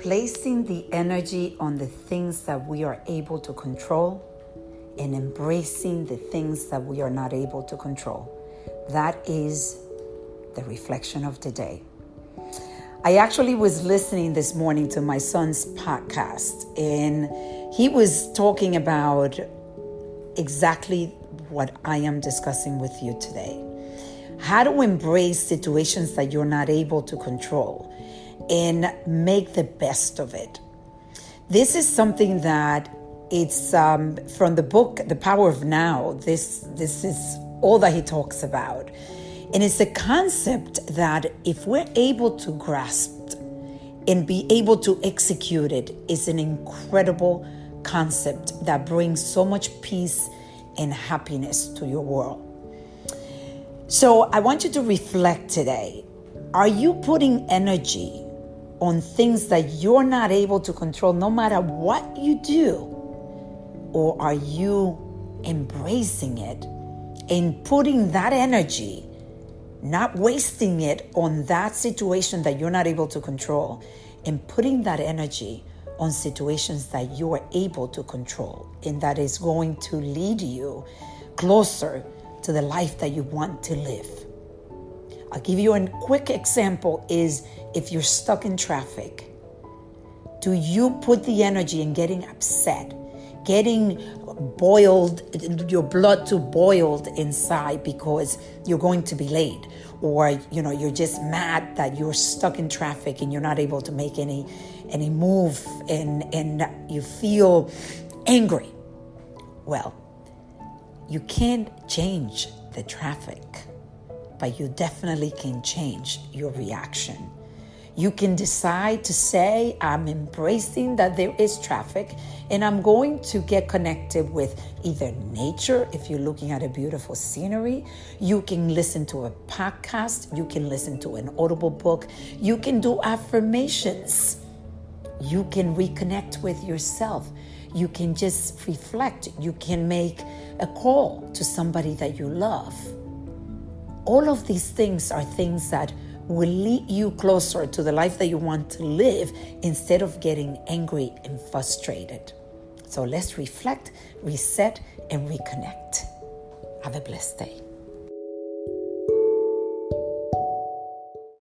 placing the energy on the things that we are able to control and embracing the things that we are not able to control. That is the reflection of today. I actually was listening this morning to my son's podcast, and he was talking about exactly what I am discussing with you today. How to embrace situations that you're not able to control and make the best of it. This is something that it's um, from the book The Power of Now. This this is all that he talks about. And it's a concept that if we're able to grasp and be able to execute it is an incredible concept that brings so much peace and happiness to your world. So I want you to reflect today. Are you putting energy on things that you're not able to control no matter what you do? Or are you embracing it and putting that energy, not wasting it on that situation that you're not able to control, and putting that energy on situations that you are able to control and that is going to lead you closer to the life that you want to live? I'll give you a quick example is if you're stuck in traffic, do you put the energy in getting upset, getting boiled, your blood to boiled inside because you're going to be late? Or, you know, you're just mad that you're stuck in traffic and you're not able to make any any move and and you feel angry. Well, you can't change the traffic but you definitely can change your reaction. You can decide to say, I'm embracing that there is traffic and I'm going to get connected with either nature, if you're looking at a beautiful scenery. You can listen to a podcast. You can listen to an audible book. You can do affirmations. You can reconnect with yourself. You can just reflect. You can make a call to somebody that you love. All of these things are things that will lead you closer to the life that you want to live instead of getting angry and frustrated. So let's reflect, reset, and reconnect. Have a blessed day.